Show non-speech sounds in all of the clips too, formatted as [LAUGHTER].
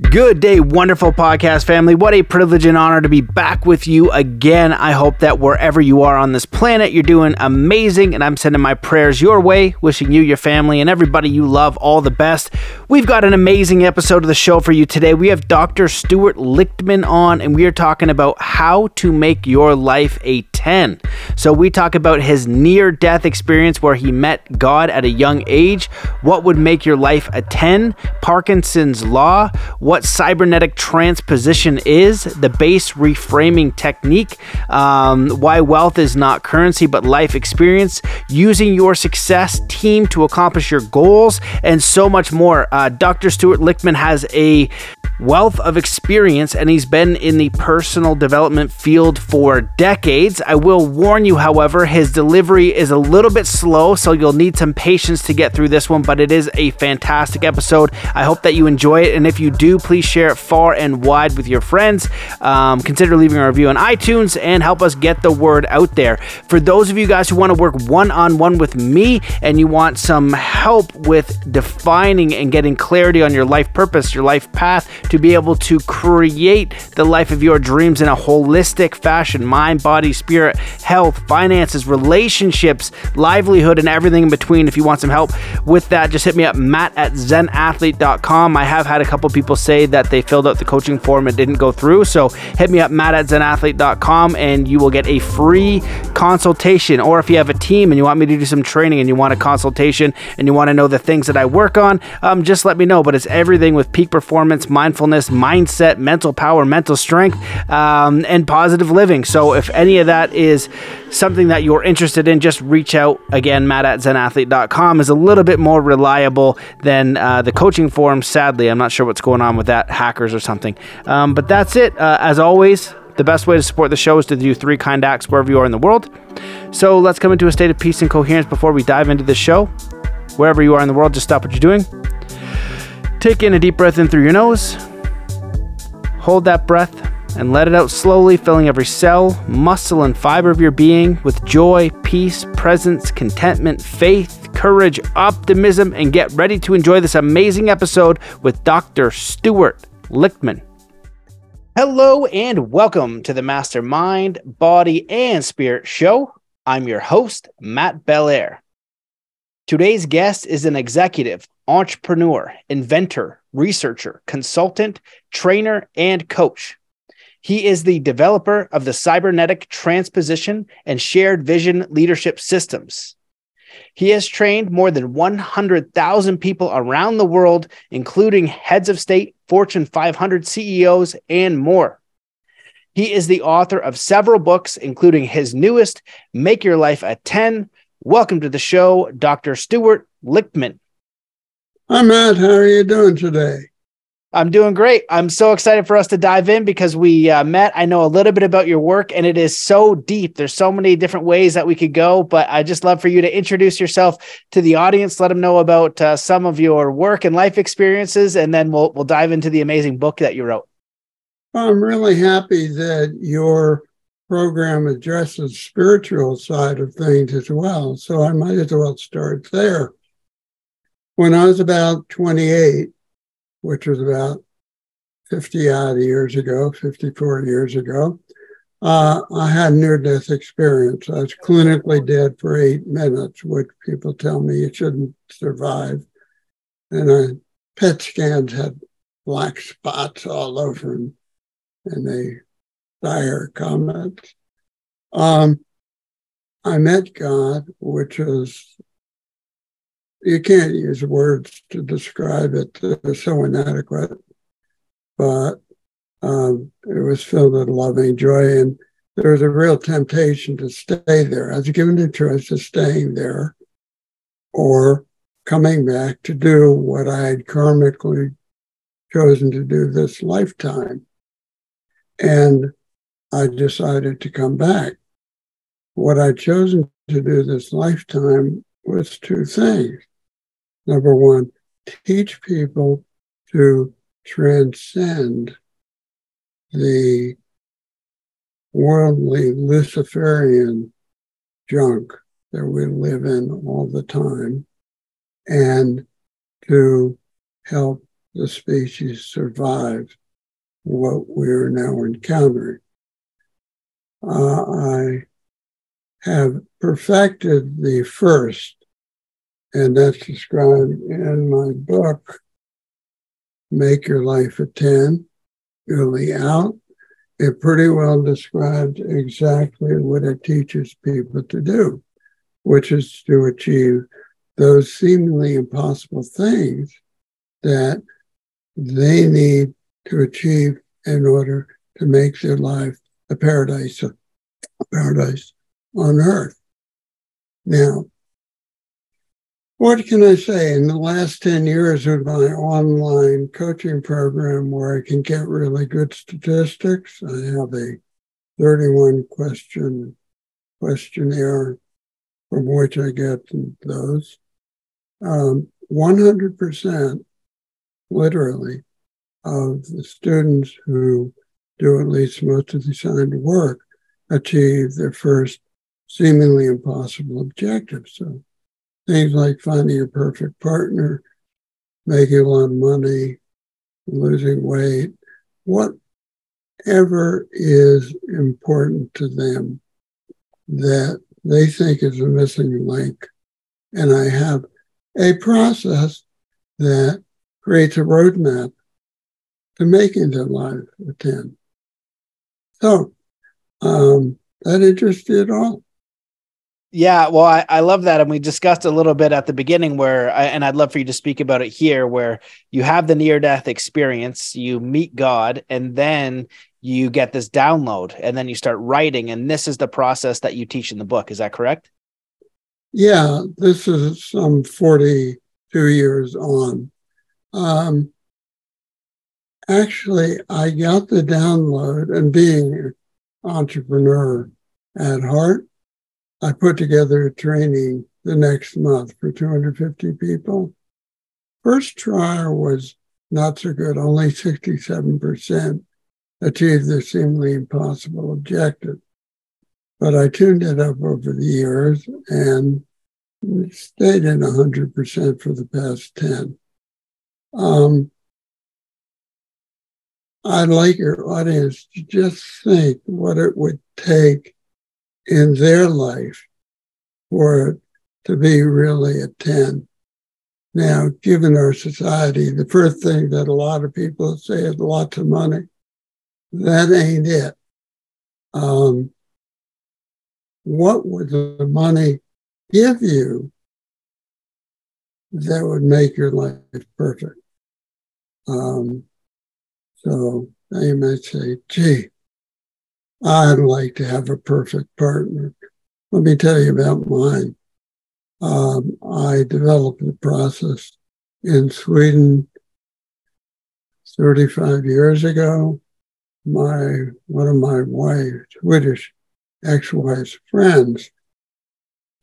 Good day, wonderful podcast family. What a privilege and honor to be back with you again. I hope that wherever you are on this planet, you're doing amazing, and I'm sending my prayers your way, wishing you, your family, and everybody you love all the best. We've got an amazing episode of the show for you today. We have Dr. Stuart Lichtman on, and we are talking about how to make your life a 10. So, we talk about his near death experience where he met God at a young age, what would make your life a 10, Parkinson's Law, what cybernetic transposition is, the base reframing technique, um, why wealth is not currency but life experience, using your success team to accomplish your goals, and so much more. Uh, Dr. Stuart Lichtman has a wealth of experience and he's been in the personal development field for decades. I will warn you, however, his delivery is a little bit slow, so you'll need some patience to get through this one, but it is a fantastic episode. I hope that you enjoy it, and if you do, please share it far and wide with your friends. Um, consider leaving a review on iTunes and help us get the word out there. For those of you guys who want to work one on one with me and you want some help with defining and getting clarity on your life purpose, your life path, to be able to create the life of your dreams in a holistic fashion mind, body, spirit, health, finances, relationships, livelihood, and everything in between. If you want some help with that, just hit me up, matt at zenathlete.com. I have had a couple people say that they filled out the coaching form and didn't go through. So hit me up, matt at zenathlete.com, and you will get a free consultation. Or if you have a team and you want me to do some training and you want a consultation and you want to know the things that I work on, um, just let me know. But it's everything with peak performance, mindfulness, mindset, mental power, mental strength, um, and positive living. So if any of that is something that you're interested in, just reach out. Again, matt at zenathlete.com is a little bit more reliable than uh, the coaching forum. Sadly, I'm not sure what's going on with that, hackers or something. Um, but that's it. Uh, as always, the best way to support the show is to do three kind acts wherever you are in the world. So let's come into a state of peace and coherence before we dive into the show. Wherever you are in the world, just stop what you're doing. Take in a deep breath in through your nose. Hold that breath and let it out slowly, filling every cell, muscle, and fiber of your being with joy, peace, presence, contentment, faith, courage, optimism, and get ready to enjoy this amazing episode with Dr. Stuart Lichtman. Hello, and welcome to the Mastermind, Body, and Spirit Show. I'm your host, Matt Belair. Today's guest is an executive, entrepreneur, inventor, researcher, consultant, trainer, and coach. He is the developer of the cybernetic transposition and shared vision leadership systems. He has trained more than 100,000 people around the world, including heads of state, Fortune 500 CEOs, and more. He is the author of several books, including his newest, Make Your Life a 10. Welcome to the show, Dr. Stuart Lichtman. Hi, Matt. How are you doing today? I'm doing great. I'm so excited for us to dive in because we uh, met. I know a little bit about your work and it is so deep. There's so many different ways that we could go, but I just love for you to introduce yourself to the audience, let them know about uh, some of your work and life experiences, and then we'll we'll dive into the amazing book that you wrote. I'm really happy that your program addresses spiritual side of things as well. So I might as well start there. When I was about 28, which was about 50 odd years ago, 54 years ago, uh, I had near death experience. I was clinically dead for eight minutes, which people tell me you shouldn't survive. And I, PET scans had black spots all over them, and they dire comments. Um, I met God, which was you can't use words to describe it. They're so inadequate. But um, it was filled with loving joy. And there was a real temptation to stay there. I was given the choice of staying there or coming back to do what I had karmically chosen to do this lifetime. And I decided to come back. What I'd chosen to do this lifetime was two things. Number one, teach people to transcend the worldly Luciferian junk that we live in all the time and to help the species survive what we're now encountering. Uh, I have perfected the first, and that's described in my book, Make Your Life a 10, early out. It pretty well describes exactly what it teaches people to do, which is to achieve those seemingly impossible things that they need to achieve in order to make their life a paradise, a paradise on earth. Now, what can I say? In the last 10 years of my online coaching program, where I can get really good statistics, I have a 31 question questionnaire from which I get those. Um, 100% literally of the students who do at least most of the assigned work achieve their first seemingly impossible objective. So things like finding a perfect partner, making a lot of money, losing weight, whatever is important to them that they think is a missing link. And I have a process that creates a roadmap to making their life a 10. So um, that interests you at all? Yeah, well, I, I love that. And we discussed a little bit at the beginning where, I, and I'd love for you to speak about it here, where you have the near death experience, you meet God, and then you get this download, and then you start writing. And this is the process that you teach in the book. Is that correct? Yeah, this is some 42 years on. Um, actually, I got the download, and being an entrepreneur at heart, I put together a training the next month for 250 people. First trial was not so good, only 67% achieved their seemingly impossible objective. But I tuned it up over the years and stayed at 100% for the past 10. Um, I'd like your audience to just think what it would take in their life for it to be really a 10. Now, given our society, the first thing that a lot of people say is lots of money. That ain't it. Um, what would the money give you that would make your life perfect? Um, so they might say, gee, I'd like to have a perfect partner. Let me tell you about mine. Um, I developed the process in Sweden 35 years ago. My one of my wife, Swedish ex-wife's friends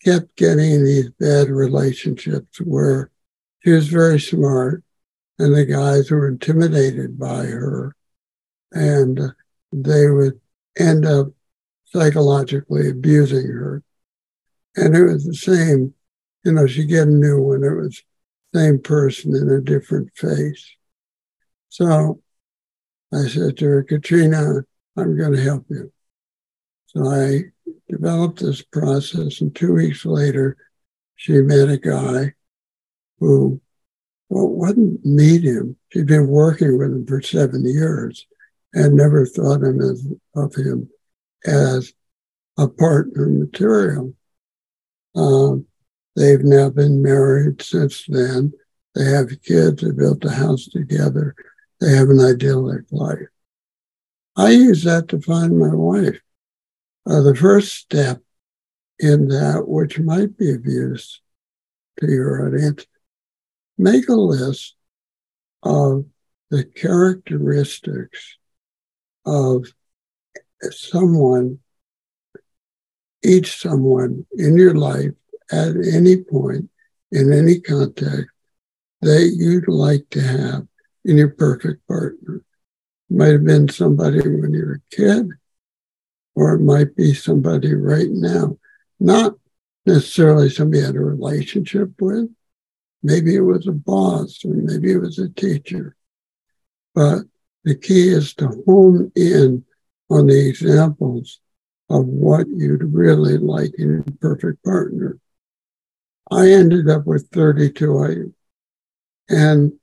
kept getting these bad relationships where she was very smart and the guys were intimidated by her and they would end up psychologically abusing her. And it was the same, you know, she get a new one. It was same person in a different face. So I said to her, Katrina, I'm going to help you. So I developed this process, and two weeks later, she met a guy who well, wouldn't meet him. She'd been working with him for seven years and never thought him as, of him as a partner material. Um, they've now been married since then. They have kids. They built a house together. They have an idyllic life. I use that to find my wife. Uh, the first step in that, which might be of use to your audience, make a list of the characteristics of someone, each someone in your life at any point, in any context, that you'd like to have in your perfect partner. It might have been somebody when you were a kid, or it might be somebody right now. Not necessarily somebody you had a relationship with. Maybe it was a boss, or maybe it was a teacher. But the key is to hone in on the examples of what you'd really like in a perfect partner. I ended up with 32 and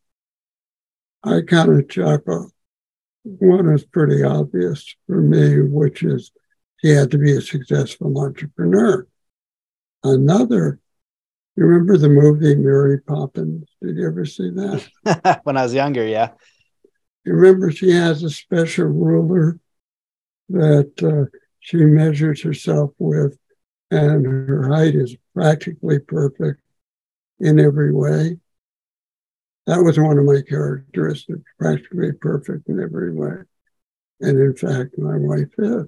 I kind of chuckle. One is pretty obvious for me, which is he had to be a successful entrepreneur. Another, you remember the movie Mary Poppins? Did you ever see that? [LAUGHS] when I was younger, yeah. Remember she has a special ruler that uh, she measures herself with, and her height is practically perfect in every way. That was one of my characteristics, practically perfect in every way. And in fact, my wife is.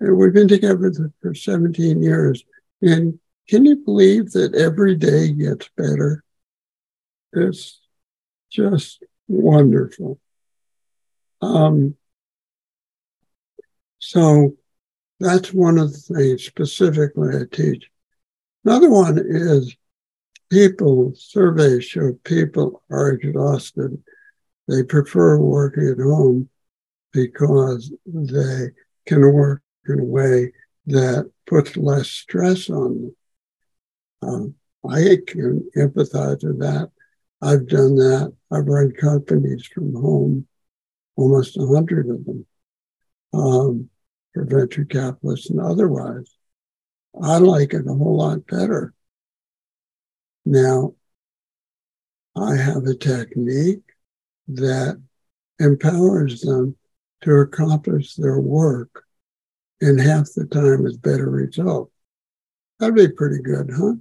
And we've been together for 17 years. And can you believe that every day gets better? It's just wonderful. Um, so that's one of the things specifically I teach. Another one is people, surveys show people are exhausted. They prefer working at home because they can work in a way that puts less stress on them. Um, I can empathize with that. I've done that. I've run companies from home, almost a hundred of them, um, for venture capitalists and otherwise. I like it a whole lot better. Now, I have a technique that empowers them to accomplish their work in half the time with better results. That'd be pretty good, huh?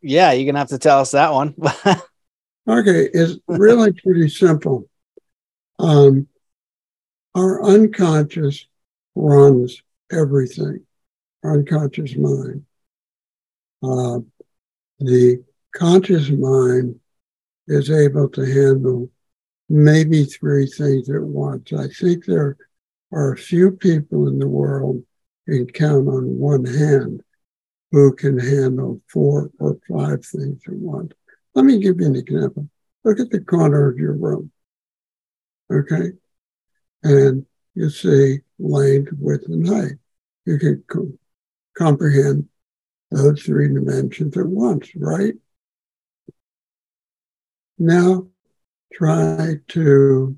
Yeah, you're gonna have to tell us that one. [LAUGHS] okay, it's really pretty simple. Um, our unconscious runs everything, our unconscious mind. Uh, the conscious mind is able to handle maybe three things at once. I think there are a few people in the world you can count on one hand who can handle four or five things at once. Let me give you an example. Look at the corner of your room. Okay. And you see length, width, and height. You can co- comprehend those three dimensions at once, right? Now try to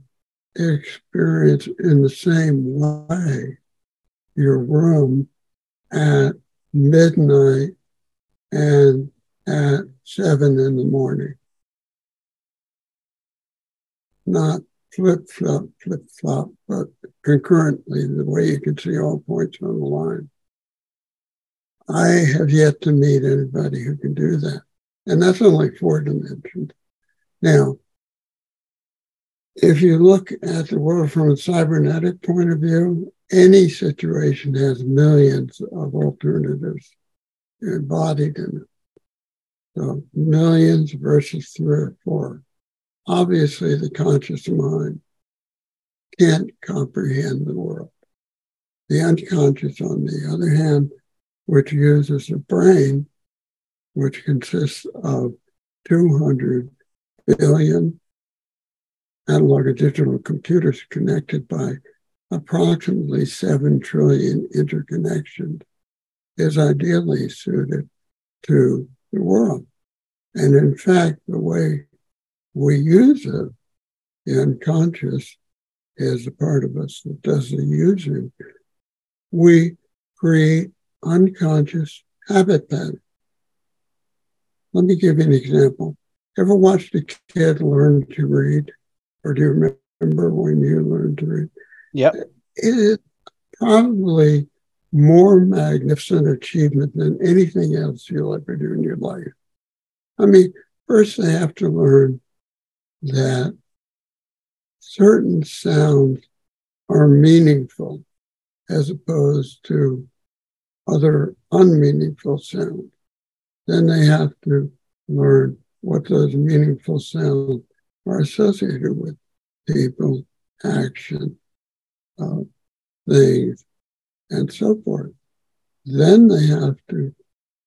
experience in the same way your room at midnight and at seven in the morning. Not flip flop, flip flop, but concurrently, the way you can see all points on the line. I have yet to meet anybody who can do that. And that's only four dimensions. Now, if you look at the world from a cybernetic point of view, any situation has millions of alternatives embodied in it. So millions versus three or four. Obviously, the conscious mind can't comprehend the world. The unconscious, on the other hand, which uses the brain which consists of 200 billion analog and digital computers connected by approximately 7 trillion interconnections, is ideally suited to the world. And in fact, the way we use it, the unconscious is a part of us that does the using. We create unconscious habit patterns. Let me give you an example. Ever watched a kid learn to read? Or do you remember when you learned to read? Yep. It is probably more magnificent achievement than anything else you'll ever do in your life. I mean, first they have to learn that certain sounds are meaningful as opposed to other unmeaningful sounds. Then they have to learn what those meaningful sounds are associated with people, action, uh, things, and so forth. Then they have to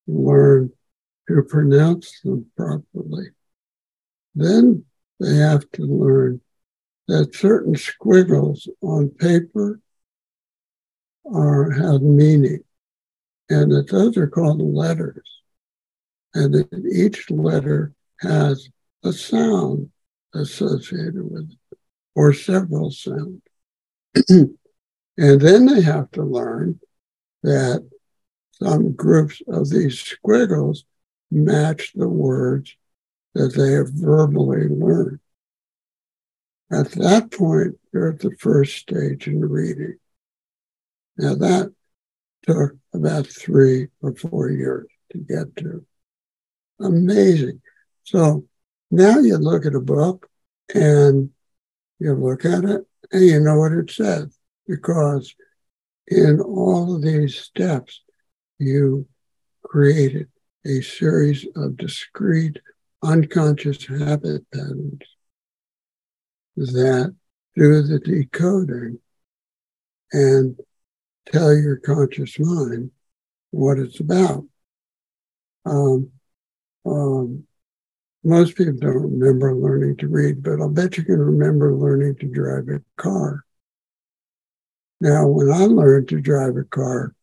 learn to pronounce them properly. Then they have to learn that certain squiggles on paper are have meaning, and that those are called letters, and that each letter has a sound associated with it, or several sounds. [CLEARS THROAT] and then they have to learn that some groups of these squiggles match the words that they have verbally learned. At that point, they're at the first stage in reading. Now, that took about three or four years to get to. Amazing. So now you look at a book and you look at it and you know what it says because in all of these steps, you created a series of discrete unconscious habit patterns that do the decoding and tell your conscious mind what it's about. Um, um, most people don't remember learning to read, but I'll bet you can remember learning to drive a car. Now, when I learned to drive a car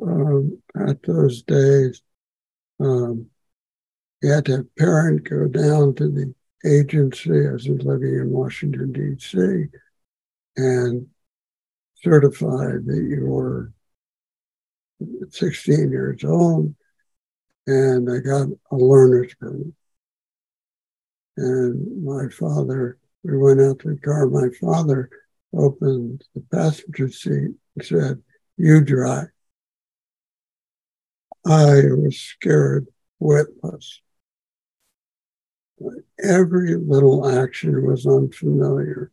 um, at those days, um, you had to have parent go down to the agency as was living in Washington, D.C., and certify that you were 16 years old. And I got a learner's permit. And my father, we went out to the car. My father opened the passenger seat and said, You drive. I was scared witless. Every little action was unfamiliar.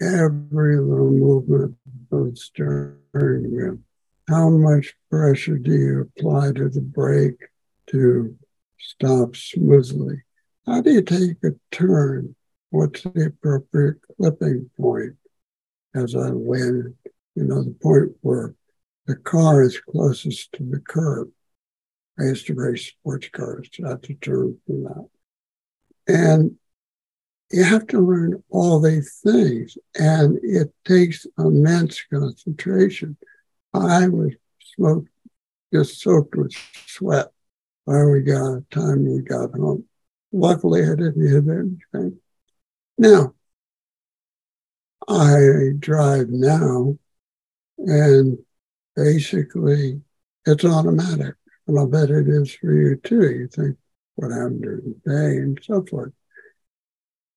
Every little movement of the steering wheel. How much pressure do you apply to the brake to stop smoothly? How do you take a turn? What's the appropriate clipping point as I land? You know, the point where the car is closest to the curb. I used to race sports cars, so had to turn from that. And you have to learn all these things, and it takes immense concentration. I was smoked, just soaked with sweat by we got time we got home. Luckily, I didn't hit anything. Now, I drive now, and basically, it's automatic. And I'll bet it is for you too. You think, what happened during the day and so forth.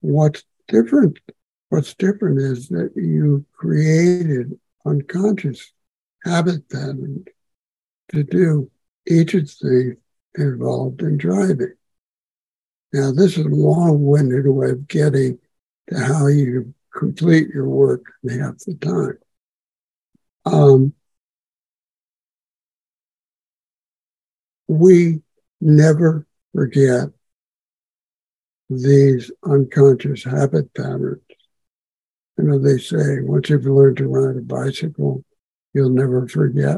What's different? What's different is that you created unconscious habit patterns to do each of the things involved in driving. Now, this is a long-winded way of getting to how you complete your work in half the time. Um, we never forget these unconscious habit patterns. You know, they say once you've learned to ride a bicycle, you'll never forget.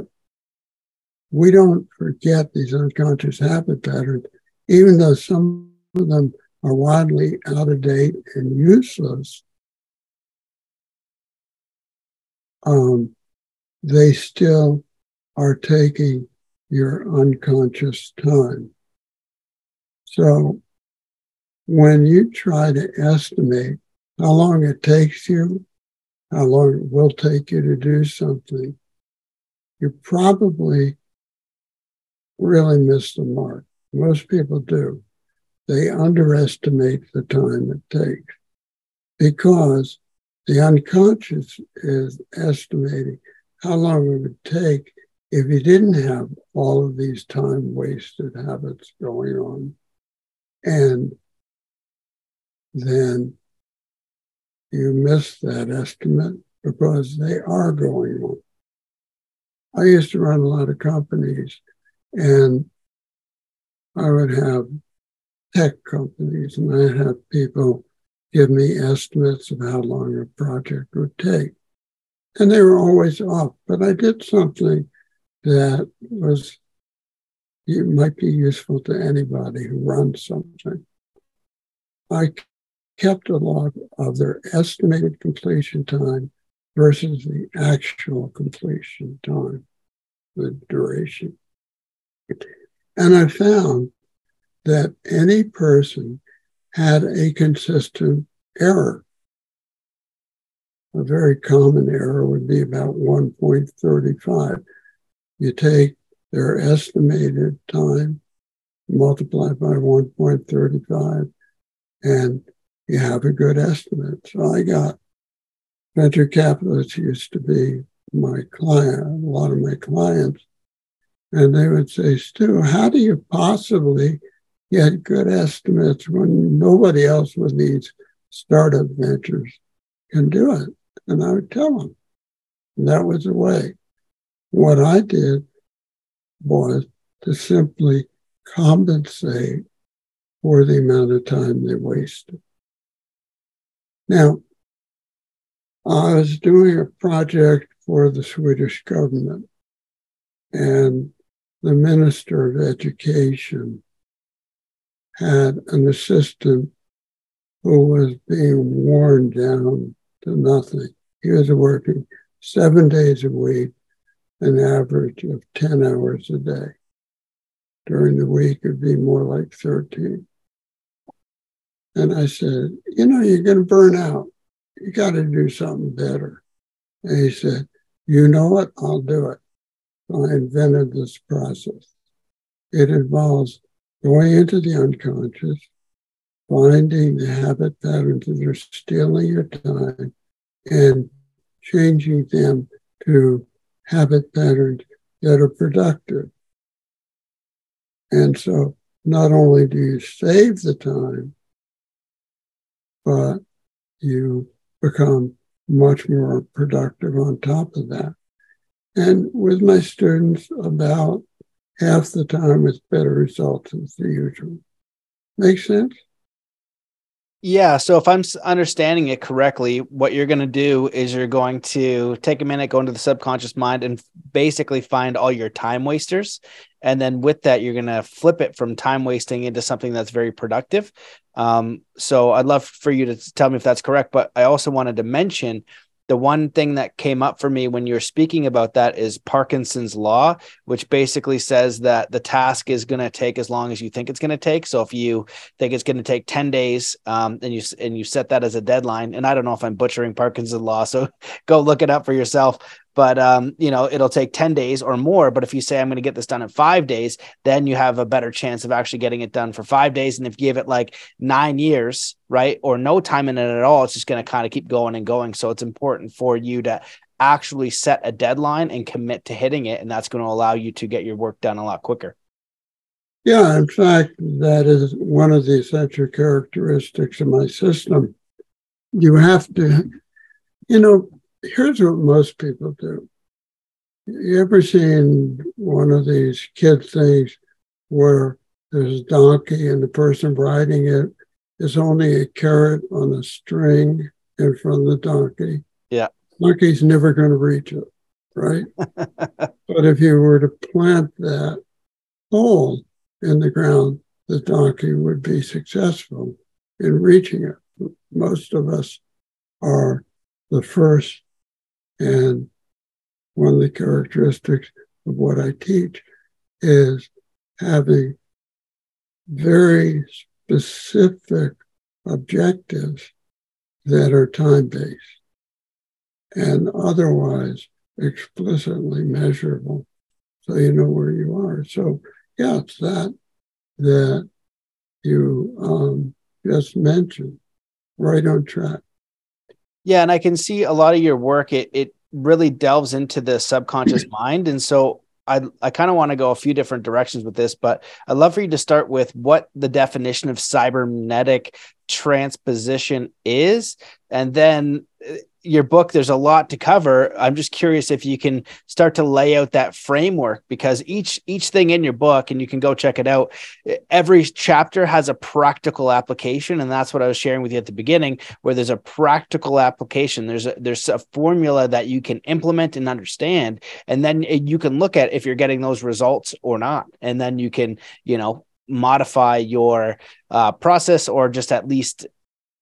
We don't forget these unconscious habit patterns, even though some of them are widely out of date and useless. Um, they still are taking your unconscious time. So when you try to estimate how long it takes you, how long it will take you to do something, you probably really miss the mark. Most people do. They underestimate the time it takes because the unconscious is estimating how long it would take if you didn't have all of these time wasted habits going on, and then you miss that estimate because they are going on. I used to run a lot of companies, and I would have tech companies, and I had people give me estimates of how long a project would take. And they were always off, but I did something that was it might be useful to anybody who runs something. I kept a log of their estimated completion time versus the actual completion time, the duration. And I found that any person had a consistent error. A very common error would be about 1.35. You take their estimated time, multiply by 1.35, and you have a good estimate. So I got venture capitalists used to be my client, a lot of my clients, and they would say, Stu, how do you possibly get good estimates when nobody else with these startup ventures can do it? And I would tell them. And that was the way. What I did was to simply compensate for the amount of time they wasted. Now, I was doing a project for the Swedish government, and the Minister of Education had an assistant who was being worn down to nothing. He was working seven days a week, an average of 10 hours a day. During the week, it'd be more like 13. And I said, You know, you're going to burn out. You got to do something better. And he said, You know what? I'll do it. I invented this process. It involves going into the unconscious, finding the habit patterns that are stealing your time, and changing them to habit patterns that are productive. And so not only do you save the time, but you become much more productive on top of that. And with my students, about half the time it's better results as the usual. Make sense? Yeah. So if I'm understanding it correctly, what you're going to do is you're going to take a minute, go into the subconscious mind, and basically find all your time wasters. And then with that, you're going to flip it from time wasting into something that's very productive. Um, so I'd love for you to tell me if that's correct. But I also wanted to mention the one thing that came up for me when you're speaking about that is Parkinson's law, which basically says that the task is going to take as long as you think it's going to take. So if you think it's going to take 10 days um, and you and you set that as a deadline, and I don't know if I'm butchering Parkinson's law, so [LAUGHS] go look it up for yourself but um, you know it'll take 10 days or more. But if you say i'm going to get this done in five days then you have a better chance of actually getting it done for five days. And if you give it like nine years right or no time in it at all it's just going to kind of keep going and going. So it's important for you to actually set a deadline and commit to hitting it. And that's going to allow you to get your work done a lot quicker. Yeah in fact that is one of the essential characteristics of my system. You have to you know here's what most people do. You ever seen one of these kid things where there's a donkey and the person riding it is only a carrot on a string in front of the donkey? Yeah. Donkey's never going to reach it, right? [LAUGHS] but if you were to plant that hole in the ground, the donkey would be successful in reaching it. Most of us are the first and one of the characteristics of what I teach is having very specific objectives that are time based and otherwise explicitly measurable so you know where you are. So, yeah, it's that that you um, just mentioned, right on track. Yeah, and I can see a lot of your work. It it really delves into the subconscious [CLEARS THROAT] mind, and so I I kind of want to go a few different directions with this, but I'd love for you to start with what the definition of cybernetic transposition is, and then uh, your book there's a lot to cover. I'm just curious if you can start to lay out that framework because each each thing in your book and you can go check it out every chapter has a practical application and that's what i was sharing with you at the beginning where there's a practical application. There's a there's a formula that you can implement and understand and then you can look at if you're getting those results or not and then you can you know modify your uh, process or just at least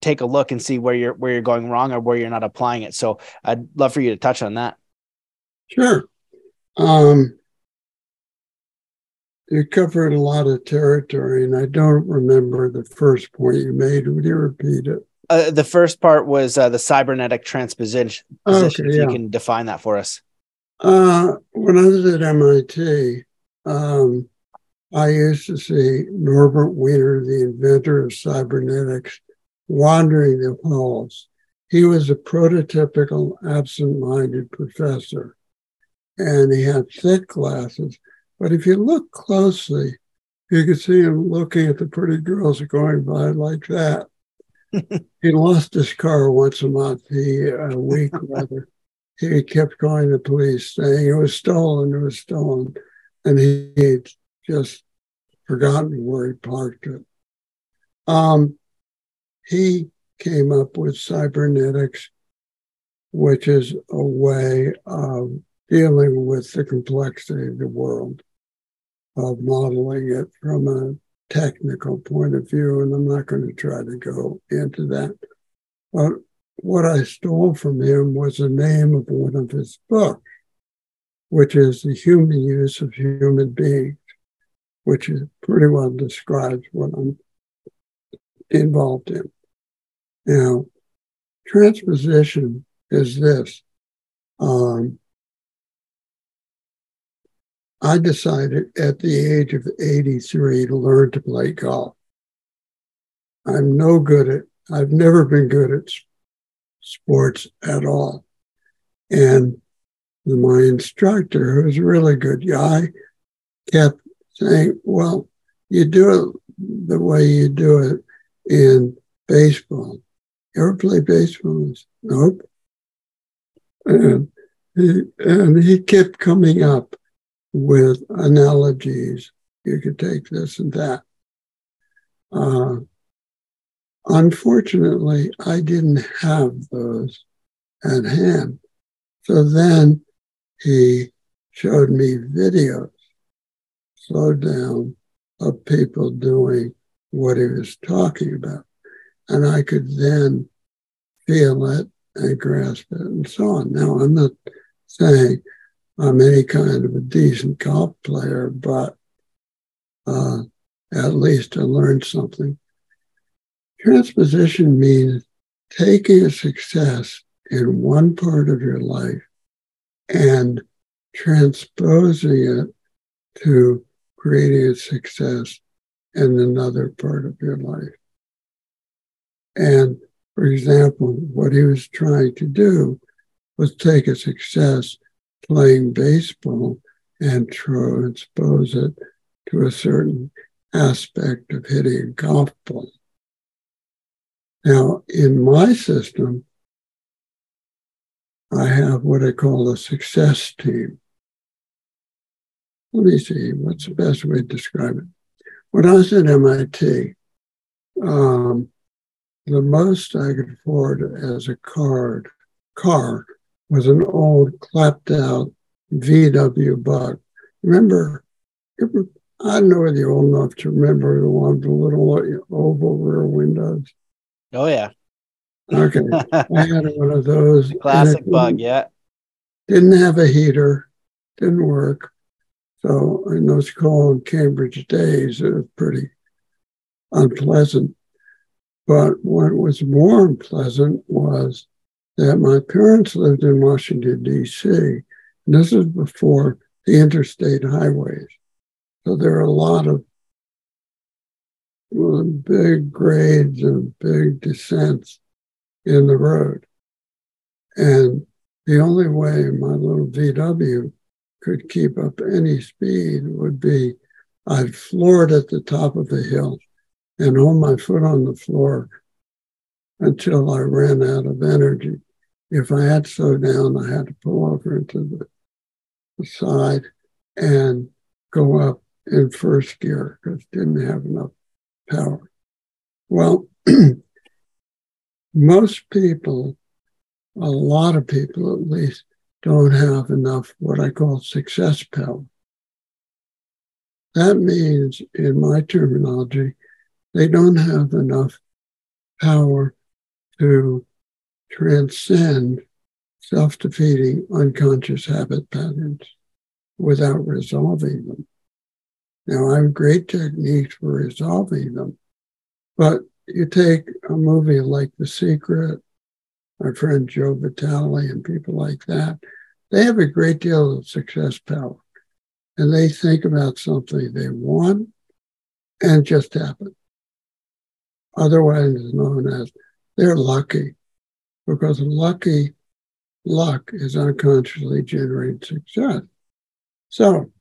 take a look and see where you're where you're going wrong or where you're not applying it. So I'd love for you to touch on that. Sure. Um, you covered a lot of territory, and I don't remember the first point you made. Would you repeat it? Uh, the first part was uh, the cybernetic transposition. Okay, if yeah. you can define that for us. Uh, when I was at MIT, um, I used to see Norbert Wiener, the inventor of cybernetics, wandering the halls. He was a prototypical absent minded professor, and he had thick glasses. But if you look closely, you could see him looking at the pretty girls going by like that. [LAUGHS] he lost his car once a month, he a week [LAUGHS] rather. He kept calling the police saying it was stolen, it was stolen. And he had just forgotten where he parked it. Um, he came up with cybernetics, which is a way of dealing with the complexity of the world, of modeling it from a technical point of view. And I'm not going to try to go into that. But what I stole from him was the name of one of his books, which is The Human Use of Human Beings, which is pretty well describes what I'm involved in. Now, transposition is this. Um, I decided at the age of 83 to learn to play golf. I'm no good at, I've never been good at sports at all. And my instructor, who's a really good guy, kept saying, Well, you do it the way you do it in baseball. Ever play baseball? Nope. And he, and he kept coming up with analogies. You could take this and that. Uh, unfortunately, I didn't have those at hand. So then he showed me videos, slowed down, of people doing what he was talking about. And I could then feel it and grasp it and so on. Now, I'm not saying I'm any kind of a decent golf player, but uh, at least I learned something. Transposition means taking a success in one part of your life and transposing it to creating a success in another part of your life. And for example, what he was trying to do was take a success playing baseball and transpose it to a certain aspect of hitting a golf ball. Now, in my system, I have what I call a success team. Let me see, what's the best way to describe it? When I was at MIT, um, the most I could afford as a card car was an old clapped out VW bug. Remember, I don't know whether you're old enough to remember the one with the little uh, oval rear windows. Oh yeah. Okay. [LAUGHS] I had one of those. Classic bug, yeah. Didn't have a heater, didn't work. So in those cold Cambridge days, it was pretty unpleasant. But what was more unpleasant was that my parents lived in Washington, D.C. And this is before the interstate highways. So there are a lot of big grades and big descents in the road. And the only way my little VW could keep up any speed would be I'd floor it at the top of the hill and hold my foot on the floor until I ran out of energy. If I had slowed down, I had to pull over into the, side and go up in first gear because didn't have enough power. Well, [CLEARS THROAT] most people, a lot of people at least, don't have enough what I call success power. That means, in my terminology, they don't have enough power to transcend self defeating unconscious habit patterns without resolving them. Now, I have great techniques for resolving them, but you take a movie like The Secret, my friend Joe Vitale, and people like that, they have a great deal of success power. And they think about something they want and just happen. Otherwise known as they're lucky because lucky luck is unconsciously generated success. So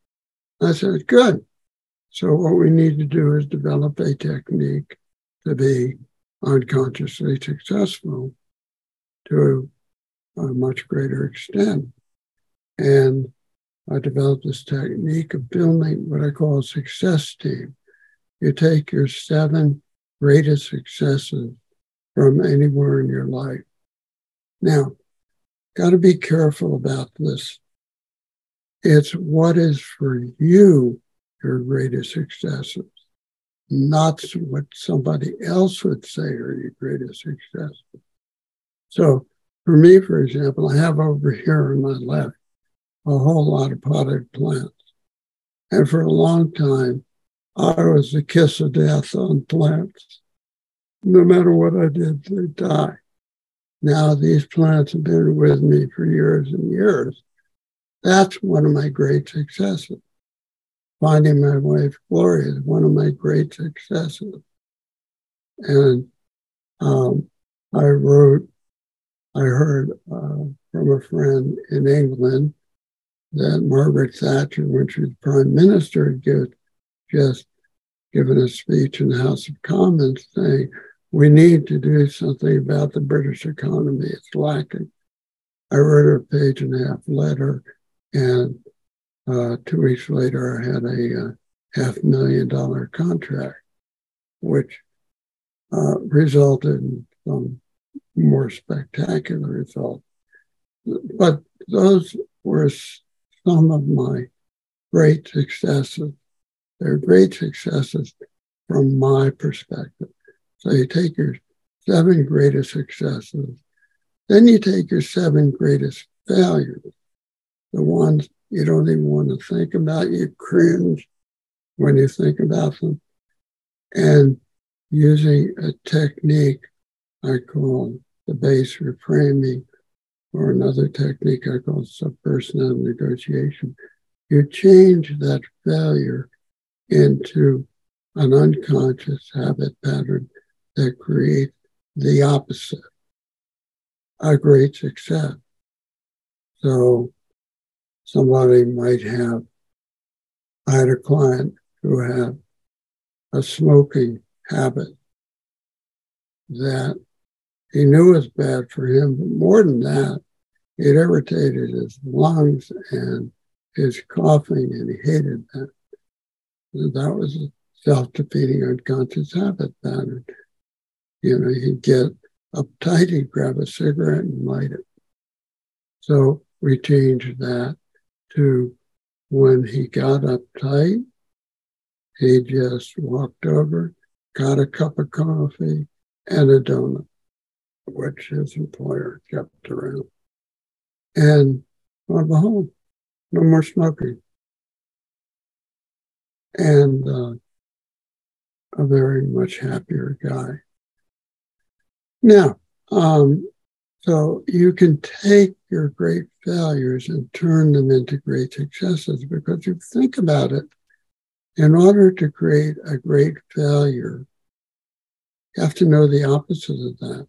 I said, good. So what we need to do is develop a technique to be unconsciously successful to a much greater extent. And I developed this technique of building what I call a success team. You take your seven greatest successes from anywhere in your life. Now, got to be careful about this. It's what is for you your greatest successes, not what somebody else would say are your greatest successes. So, for me, for example, I have over here on my left a whole lot of potted plants. And for a long time, I was the kiss of death on plants. No matter what I did, they die. Now these plants have been with me for years and years. That's one of my great successes. Finding my wife, Gloria, is one of my great successes. And um, I wrote, I heard uh, from a friend in England that Margaret Thatcher, when she was prime minister, had just given a speech in the House of Commons saying, we need to do something about the British economy. It's lacking. I wrote a page and a half letter, and uh, two weeks later, I had a uh, half million dollar contract, which uh, resulted in some more spectacular results. But those were some of my great successes. They're great successes from my perspective. So you take your seven greatest successes, then you take your seven greatest failures, the ones you don't even want to think about, you cringe when you think about them, and using a technique I call the base reframing or another technique I call subpersonal negotiation. You change that failure into an unconscious habit pattern that creates the opposite, a great success. So somebody might have, I had a client who had a smoking habit that he knew was bad for him, but more than that, it irritated his lungs and his coughing, and he hated that. And that was a self defeating unconscious habit pattern. You know, he'd get uptight, he'd grab a cigarette and light it. So we changed that to when he got uptight, he just walked over, got a cup of coffee and a donut, which his employer kept around. And on the home, no more smoking. And uh, a very much happier guy. Now, um, so you can take your great failures and turn them into great successes because you think about it. In order to create a great failure, you have to know the opposite of that.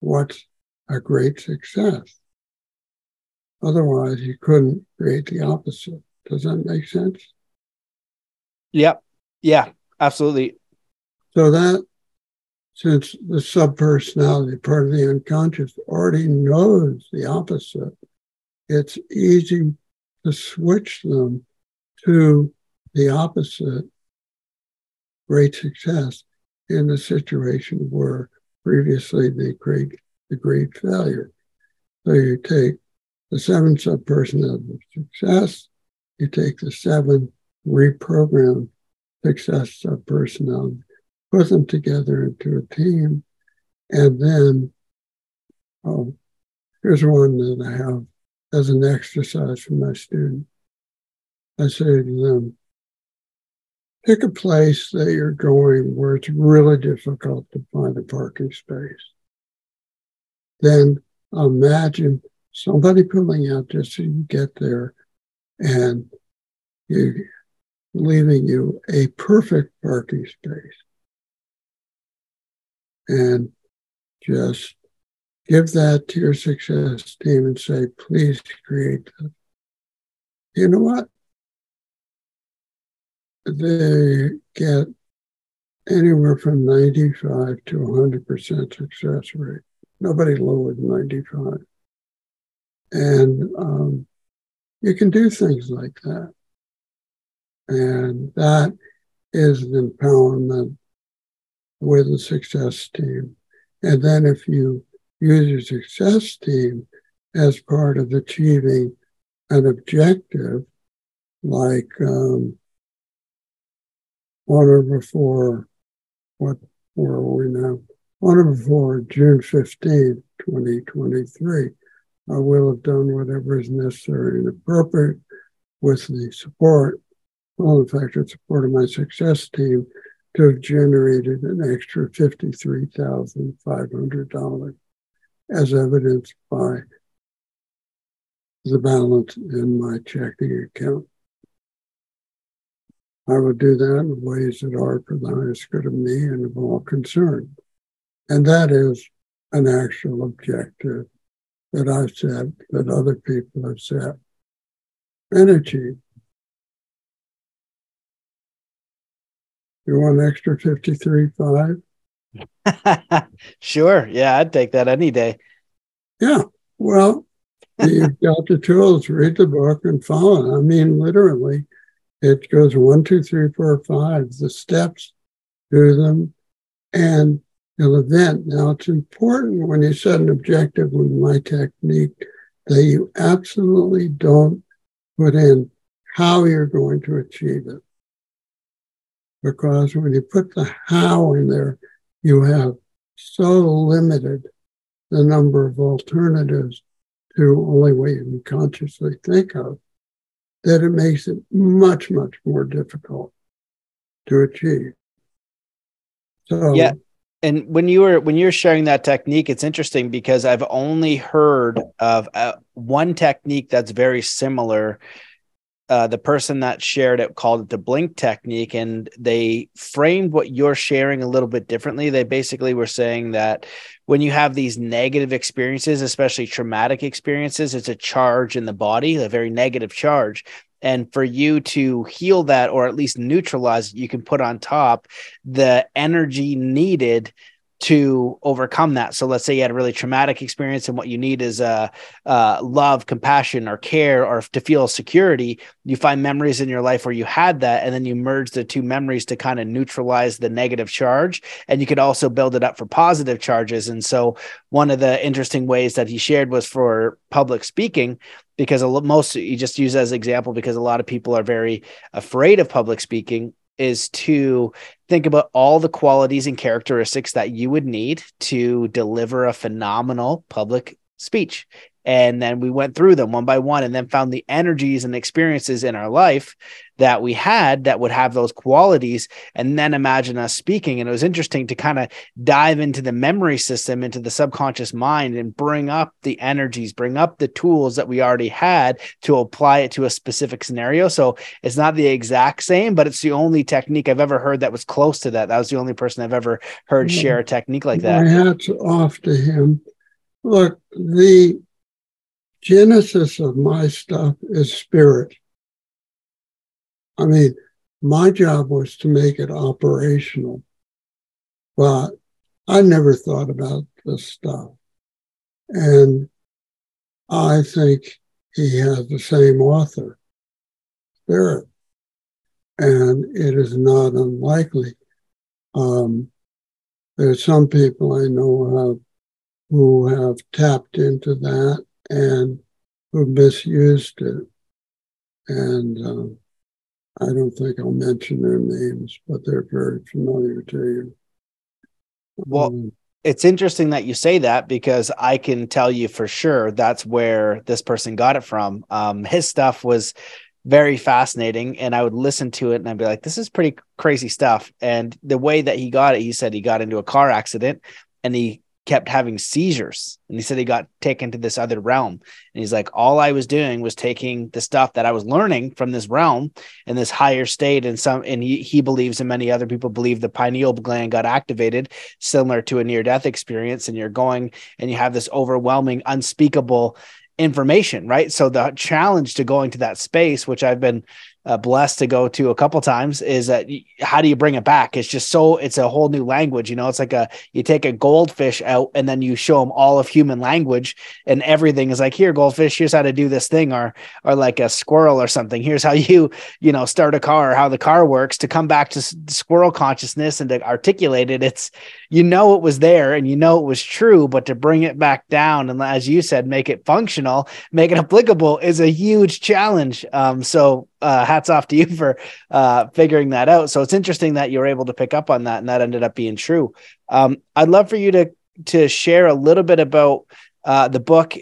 What's a great success? Otherwise, you couldn't create the opposite. Does that make sense? Yep. Yeah, absolutely. So that since the subpersonality part of the unconscious already knows the opposite, it's easy to switch them to the opposite great success in a situation where previously they great the great failure. So you take the seven subpersonality of success, you take the seven reprogrammed success subpersonality put them together into a team, And then, oh, here's one that I have as an exercise for my students. I say to them, pick a place that you're going where it's really difficult to find a parking space. Then imagine somebody pulling out just so you get there and you leaving you a perfect parking space. And just give that to your success team and say, please create that. You know what? They get anywhere from 95 to 100% success rate. Nobody lower than 95. And um, you can do things like that. And that is an empowerment with a success team. And then if you use your success team as part of achieving an objective, like um, on or before, what, where are we now? On or before June 15, 2023, I will have done whatever is necessary and appropriate with the support, full and effective support of my success team to have generated an extra $53,500 as evidenced by the balance in my checking account. I would do that in ways that are for the highest good of me and of all concerned. And that is an actual objective that I've set, that other people have set and achieved. You want an extra 53.5? [LAUGHS] sure. Yeah, I'd take that any day. Yeah. Well, [LAUGHS] you've got the tools, read the book and follow. I mean, literally, it goes one, two, three, four, five, the steps, do them, and an event. Now, it's important when you set an objective with my technique that you absolutely don't put in how you're going to achieve it. Because when you put the how in there, you have so limited the number of alternatives to only what you can consciously think of that it makes it much, much more difficult to achieve. So yeah, and when you were when you're sharing that technique it's interesting because i've only heard of uh, one technique that's very similar uh, the person that shared it called it the blink technique and they framed what you're sharing a little bit differently. They basically were saying that when you have these negative experiences especially traumatic experiences it's a charge in the body a very negative charge. And for you to heal that or at least neutralize you can put on top the energy needed to overcome that. So let's say you had a really traumatic experience and what you need is uh, uh, love, compassion, or care, or to feel security. You find memories in your life where you had that, and then you merge the two memories to kind of neutralize the negative charge. And you could also build it up for positive charges. And so one of the interesting ways that he shared was for public speaking because most you just use as example because a lot of people are very afraid of public speaking is to think about all the qualities and characteristics that you would need to deliver a phenomenal public speech. And then we went through them one by one and then found the energies and experiences in our life that we had that would have those qualities. And then imagine us speaking. And it was interesting to kind of dive into the memory system, into the subconscious mind, and bring up the energies, bring up the tools that we already had to apply it to a specific scenario. So it's not the exact same, but it's the only technique I've ever heard that was close to that. That was the only person I've ever heard share a technique like that. My hat's off to him. Look, the genesis of my stuff is spirit. I mean, my job was to make it operational, but I never thought about this stuff. And I think he has the same author, spirit. And it is not unlikely. Um, there's some people I know who have tapped into that and who misused it. And uh, I don't think I'll mention their names, but they're very familiar to you. Well, um, it's interesting that you say that because I can tell you for sure that's where this person got it from. Um, his stuff was very fascinating, and I would listen to it and I'd be like, "This is pretty crazy stuff." And the way that he got it, he said he got into a car accident and he kept having seizures. And he said he got taken to this other realm. And he's like all i was doing was taking the stuff that i was learning from this realm in this higher state. And some and he, he believes and many other people believe the pineal gland got activated similar to a near death experience. And you're going and you have this overwhelming unspeakable information right? So the challenge to going to that space which i've been uh, blessed to go to a couple times is that how do you bring it back? It's just so it's a whole new language. You know, it's like a you take a goldfish out and then you show them all of human language and everything is like here goldfish. Here's how to do this thing, or or like a squirrel or something. Here's how [LAUGHS] you you know start a car, how the car works. To come back to squirrel consciousness and to articulate it, it's you know it was there and you know it was true, but to bring it back down and as you said, make it functional, make it applicable is a huge challenge. Um, so uh, hats off to you for uh, figuring that out. So it's interesting that you were able to pick up on that, and that ended up being true. Um, I'd love for you to to share a little bit about uh, the book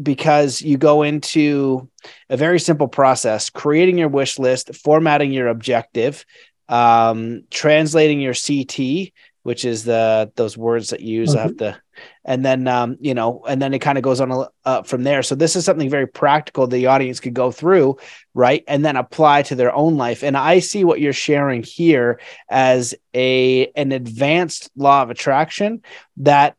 because you go into a very simple process: creating your wish list, formatting your objective, um, translating your CT, which is the those words that you use. Mm-hmm. I have to, and then um, you know, and then it kind of goes on uh, from there. So this is something very practical the audience could go through, right, and then apply to their own life. And I see what you're sharing here as a an advanced law of attraction that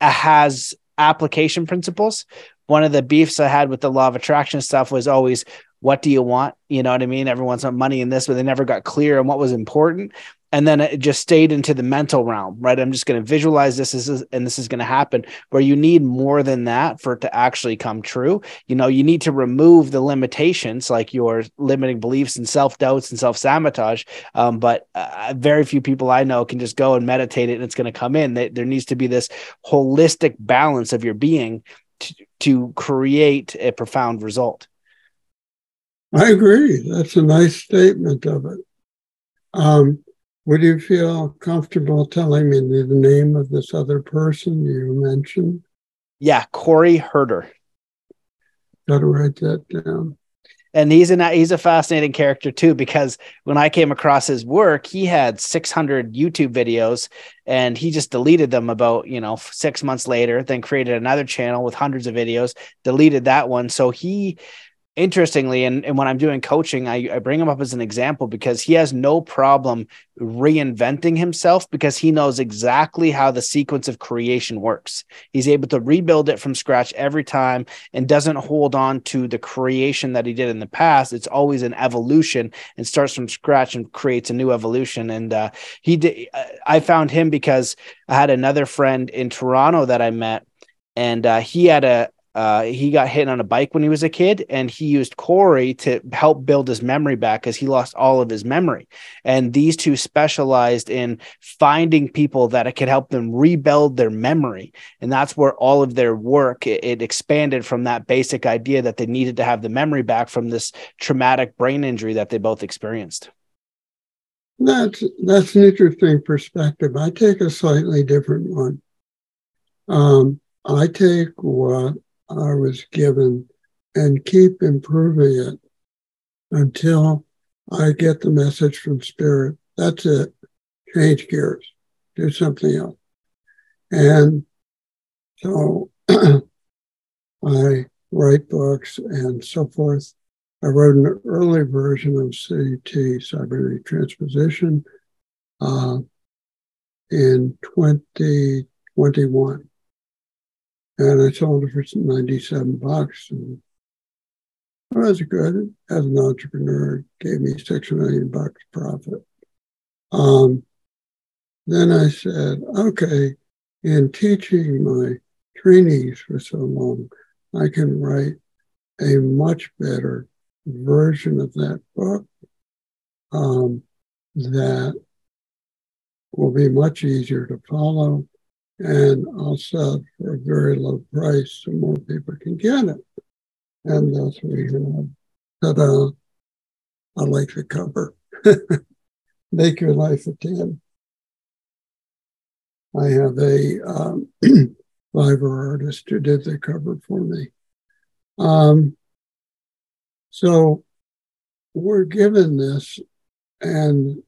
has application principles. One of the beefs I had with the law of attraction stuff was always what do you want? You know what I mean? Everyone's on money in this, but they never got clear on what was important and then it just stayed into the mental realm right? I'm just going to visualize this, this is, and this is going to happen where you need more than that for it to actually come true. You know you need to remove the limitations like your limiting beliefs and self-doubts and self-sabotage. Um, but uh, very few people i know can just go and meditate it and it's going to come in. There needs to be this holistic balance of your being to, to create a profound result. I agree. That's a nice statement of it. Um, would you feel comfortable telling me the name of this other person you mentioned? Yeah, Corey Herder. Got to write that down. And he's a he's a fascinating character too because when I came across his work, he had 600 YouTube videos and he just deleted them about you know six months later. Then created another channel with hundreds of videos, deleted that one. So he interestingly, and, and when I'm doing coaching, I, I bring him up as an example because he has no problem reinventing himself because he knows exactly how the sequence of creation works. He's able to rebuild it from scratch every time and doesn't hold on to the creation that he did in the past. It's always an evolution and starts from scratch and creates a new evolution. And uh, he did, I found him because I had another friend in Toronto that I met and uh, he had a, uh, he got hit on a bike when he was a kid, and he used Corey to help build his memory back because he lost all of his memory. And these two specialized in finding people that could help them rebuild their memory, and that's where all of their work it, it expanded from that basic idea that they needed to have the memory back from this traumatic brain injury that they both experienced. That's that's an interesting perspective. I take a slightly different one. Um, I take what I was given and keep improving it until I get the message from spirit. That's it. Change gears, do something else. And so [CLEARS THROAT] I write books and so forth. I wrote an early version of CT, cybernetic transposition, uh, in 2021 and I sold it for 97 bucks. And well, that's good. As an entrepreneur, gave me six million bucks profit. Um, then I said, okay, in teaching my trainees for so long, I can write a much better version of that book um, that will be much easier to follow and I'll sell it for a very low price so more people can get it. And that's what we have. Ta-da. I like the cover. [LAUGHS] Make your life a 10. I have a um, [CLEARS THROAT] liver artist who did the cover for me. Um, so we're given this, and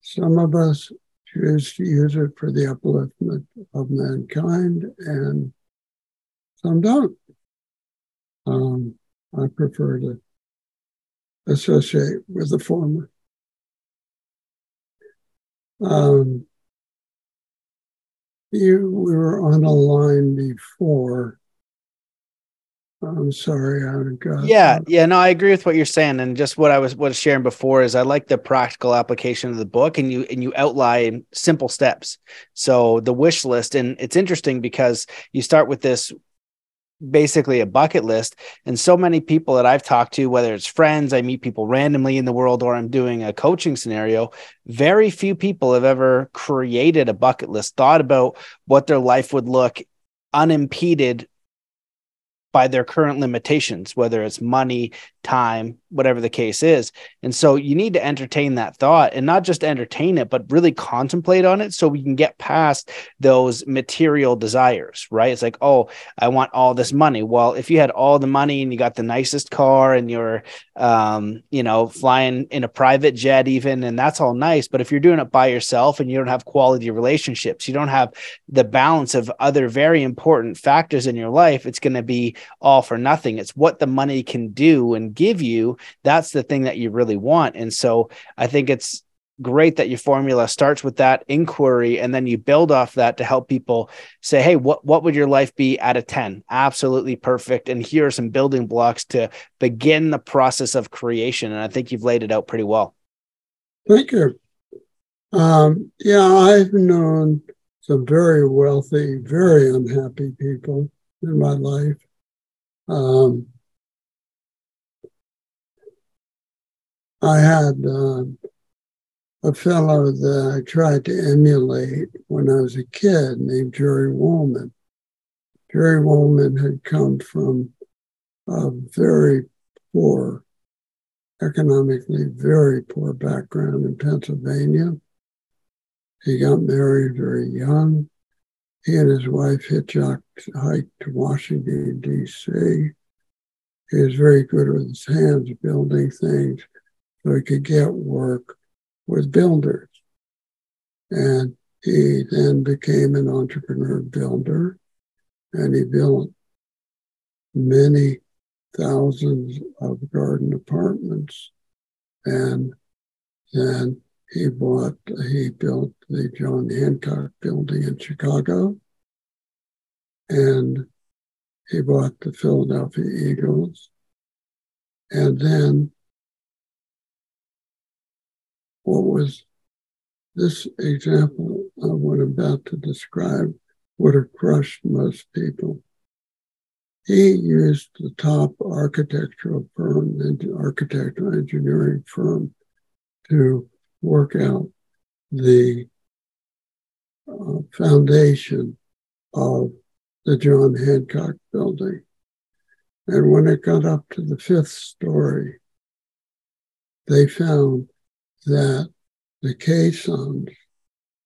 some of us choose to use it for the upliftment of mankind, and some don't. Um, I prefer to associate with the former. Um, you we were on a line before. I'm sorry, I got. Yeah, yeah, no, I agree with what you're saying, and just what I was was sharing before is I like the practical application of the book, and you and you outline simple steps. So the wish list, and it's interesting because you start with this basically a bucket list. And so many people that I've talked to, whether it's friends, I meet people randomly in the world, or I'm doing a coaching scenario, very few people have ever created a bucket list, thought about what their life would look unimpeded by their current limitations, whether it's money, time, whatever the case is. And so you need to entertain that thought and not just entertain it, but really contemplate on it so we can get past those material desires, right? It's like, oh, I want all this money. Well, if you had all the money and you got the nicest car and you're, um, you know, flying in a private jet, even, and that's all nice. But if you're doing it by yourself and you don't have quality relationships, you don't have the balance of other very important factors in your life, it's going to be all for nothing. It's what the money can do and give you that's the thing that you really want. And so i think it's great that your formula starts with that inquiry and then you build off that to help people say hey what what would your life be out of 10 absolutely perfect. And here are some building blocks to begin the process of creation. And i think you've laid it out pretty well. Thank you. Um, yeah i've known some very wealthy very unhappy people in my life. Um, I had uh, a fellow that I tried to emulate when I was a kid named Jerry Wolman. Jerry Wolman had come from a very poor, economically very poor background in Pennsylvania. He got married very young. He and his wife hitchhiked hiked to Washington, D.C. He was very good with his hands building things so he could get work with builders. And he then became an entrepreneur builder and he built many thousands of garden apartments. And then he bought, he built the John Hancock building in Chicago. And he bought the Philadelphia Eagles. And then what was this example of what I'm about to describe would have crushed most people. He used the top architectural firm architectural engineering firm to work out the uh, foundation of the John Hancock building. And when it got up to the fifth story, they found that the caissons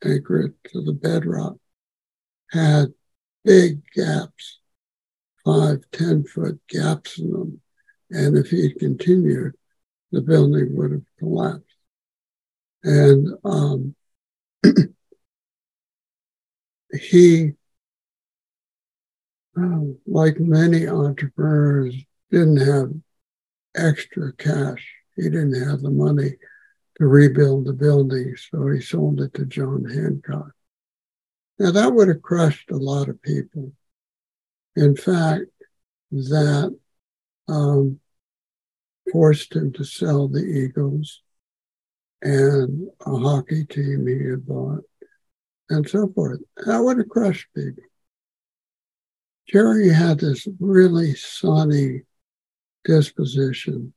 anchored to the bedrock had big gaps, five, ten foot gaps in them. And if he'd continued, the building would have collapsed. And um, [CLEARS THROAT] he, uh, like many entrepreneurs, didn't have extra cash. He didn't have the money to rebuild the building, so he sold it to John Hancock. Now, that would have crushed a lot of people. In fact, that um, forced him to sell the Eagles and a hockey team he had bought and so forth. That would have crushed people. Jerry had this really sunny disposition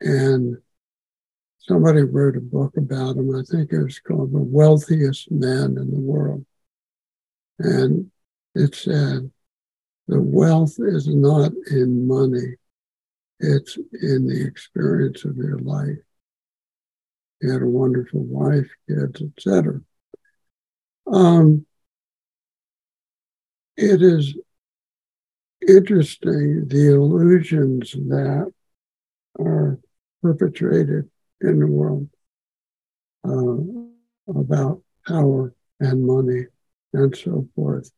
and somebody wrote a book about him. I think it was called The Wealthiest Man in the World. And it said, the wealth is not in money, it's in the experience of your life. He had a wonderful wife, kids, etc. Um, it is interesting the illusions that are perpetrated in the world uh, about power and money and so forth.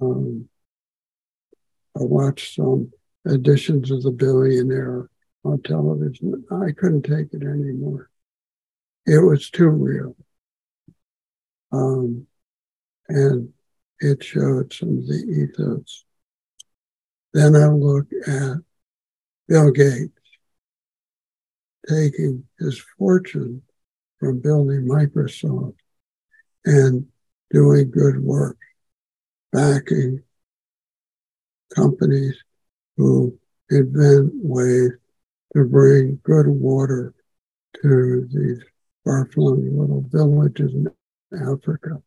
Um, I watched some editions of The Billionaire on television. I couldn't take it anymore. It was too real. Um, and it showed some of the ethos. Then I look at Bill Gates taking his fortune from building Microsoft and doing good work, backing companies who invent ways to bring good water to these far-flung little villages in Africa,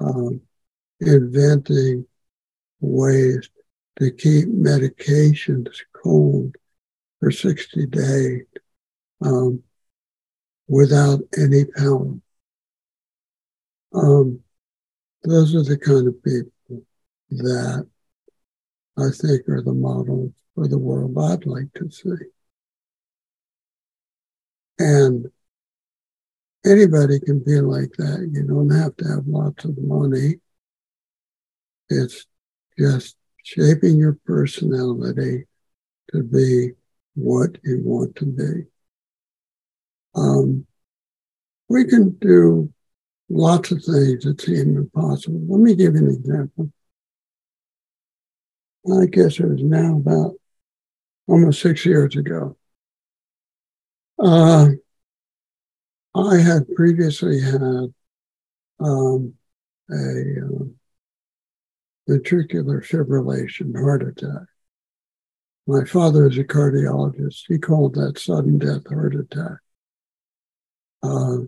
um, inventing ways to keep medications cold for 60 days um, without any power. Um, those are the kind of people that I think are the models for the world I'd like to see. And anybody can be like that. You don't have to have lots of money. It's just shaping your personality to be what you want to be. Um, we can do lots of things that seem impossible. Let me give you an example. I guess it was now about almost six years ago. Uh, I had previously had um, a uh, ventricular fibrillation heart attack. My father is a cardiologist. He called that sudden death heart attack. Uh,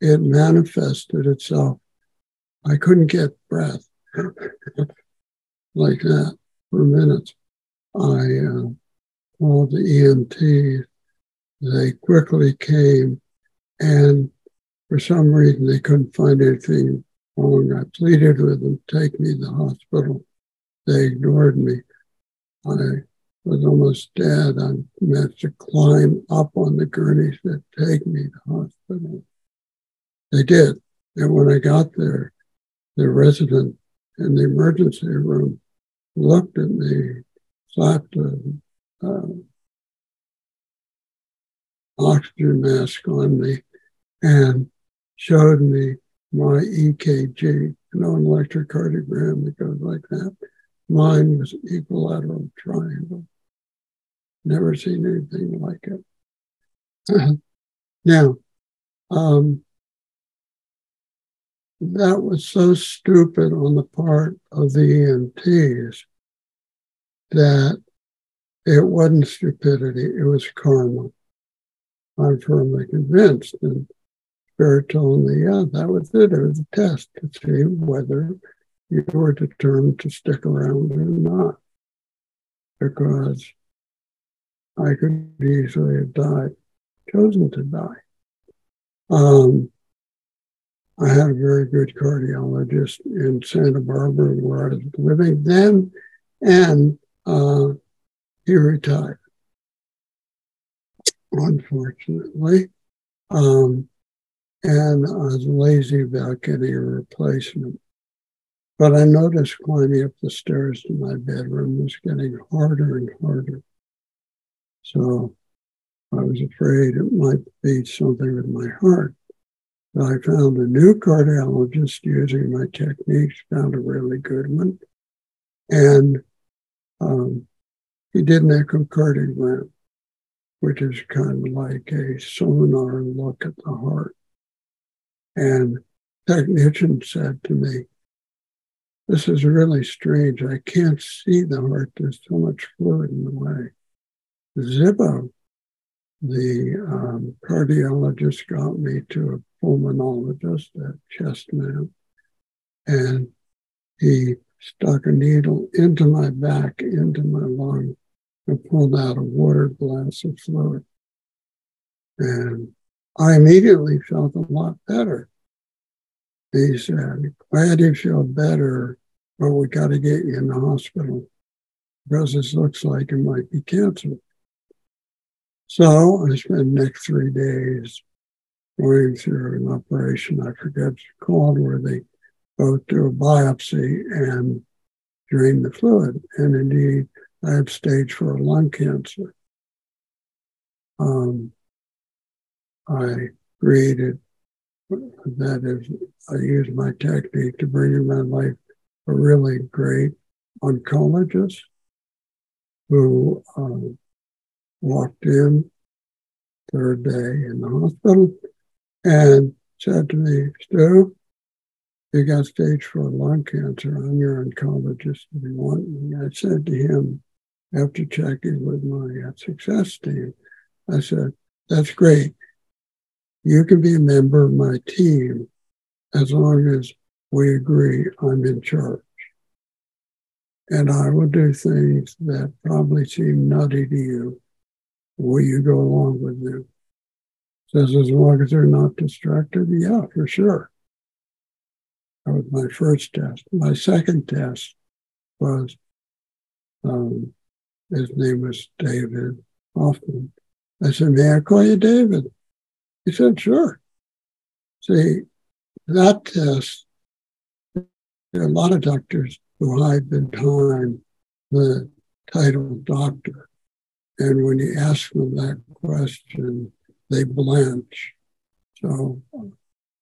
it manifested itself. I couldn't get breath like that for minutes. I uh, called the EMTs. They quickly came, and for some reason they couldn't find anything wrong. I pleaded with them, take me to the hospital. They ignored me. I was almost dead. I managed to climb up on the gurneys that take me to hospital. They did. And when I got there, the resident in the emergency room looked at me, slapped an uh, oxygen mask on me, and showed me my EKG, you know, an electrocardiogram that goes like that. Mine was equilateral triangle. Never seen anything like it. [LAUGHS] now, um, that was so stupid on the part of the EMTs that it wasn't stupidity, it was karma. I'm firmly convinced. And Spirit told me, yeah, that was it. It was a test to see whether you were determined to stick around or not. Because I could easily have died, chosen to die. Um, I had a very good cardiologist in Santa Barbara where I was living then, and uh, he retired, unfortunately. Um, and I was lazy about getting a replacement. But I noticed climbing up the stairs to my bedroom was getting harder and harder. So I was afraid it might be something with my heart. But I found a new cardiologist using my techniques, found a really good one. And um, he did an echocardiogram, which is kind of like a sonar look at the heart. And technician said to me, this is really strange. I can't see the heart. There's so much fluid in the way. Zippo, the um, cardiologist, got me to a pulmonologist at Chestnut, and he stuck a needle into my back, into my lung, and pulled out a water glass of fluid. And I immediately felt a lot better. He said, Glad you feel better, but we got to get you in the hospital because this looks like it might be cancer. So I spent the next three days going through an operation, I forget it's called, where they both do a biopsy and drain the fluid. And indeed, I had stage four lung cancer. Um, I created, that is, I used my technique to bring in my life a really great oncologist who um, walked in third day in the hospital and said to me, Stu, you got stage four lung cancer. I'm your oncologist if you want me. I said to him, after checking with my uh, success team, I said, that's great. You can be a member of my team as long as we agree I'm in charge. And I will do things that probably seem nutty to you. Will you go along with them? Says as long as they're not distracted, yeah, for sure. That was my first test. My second test was um, his name was David Hoffman. I said, May I call you David? He said, Sure. See, that test, there are a lot of doctors who hide behind the title doctor. And when you ask them that question, they blanch. So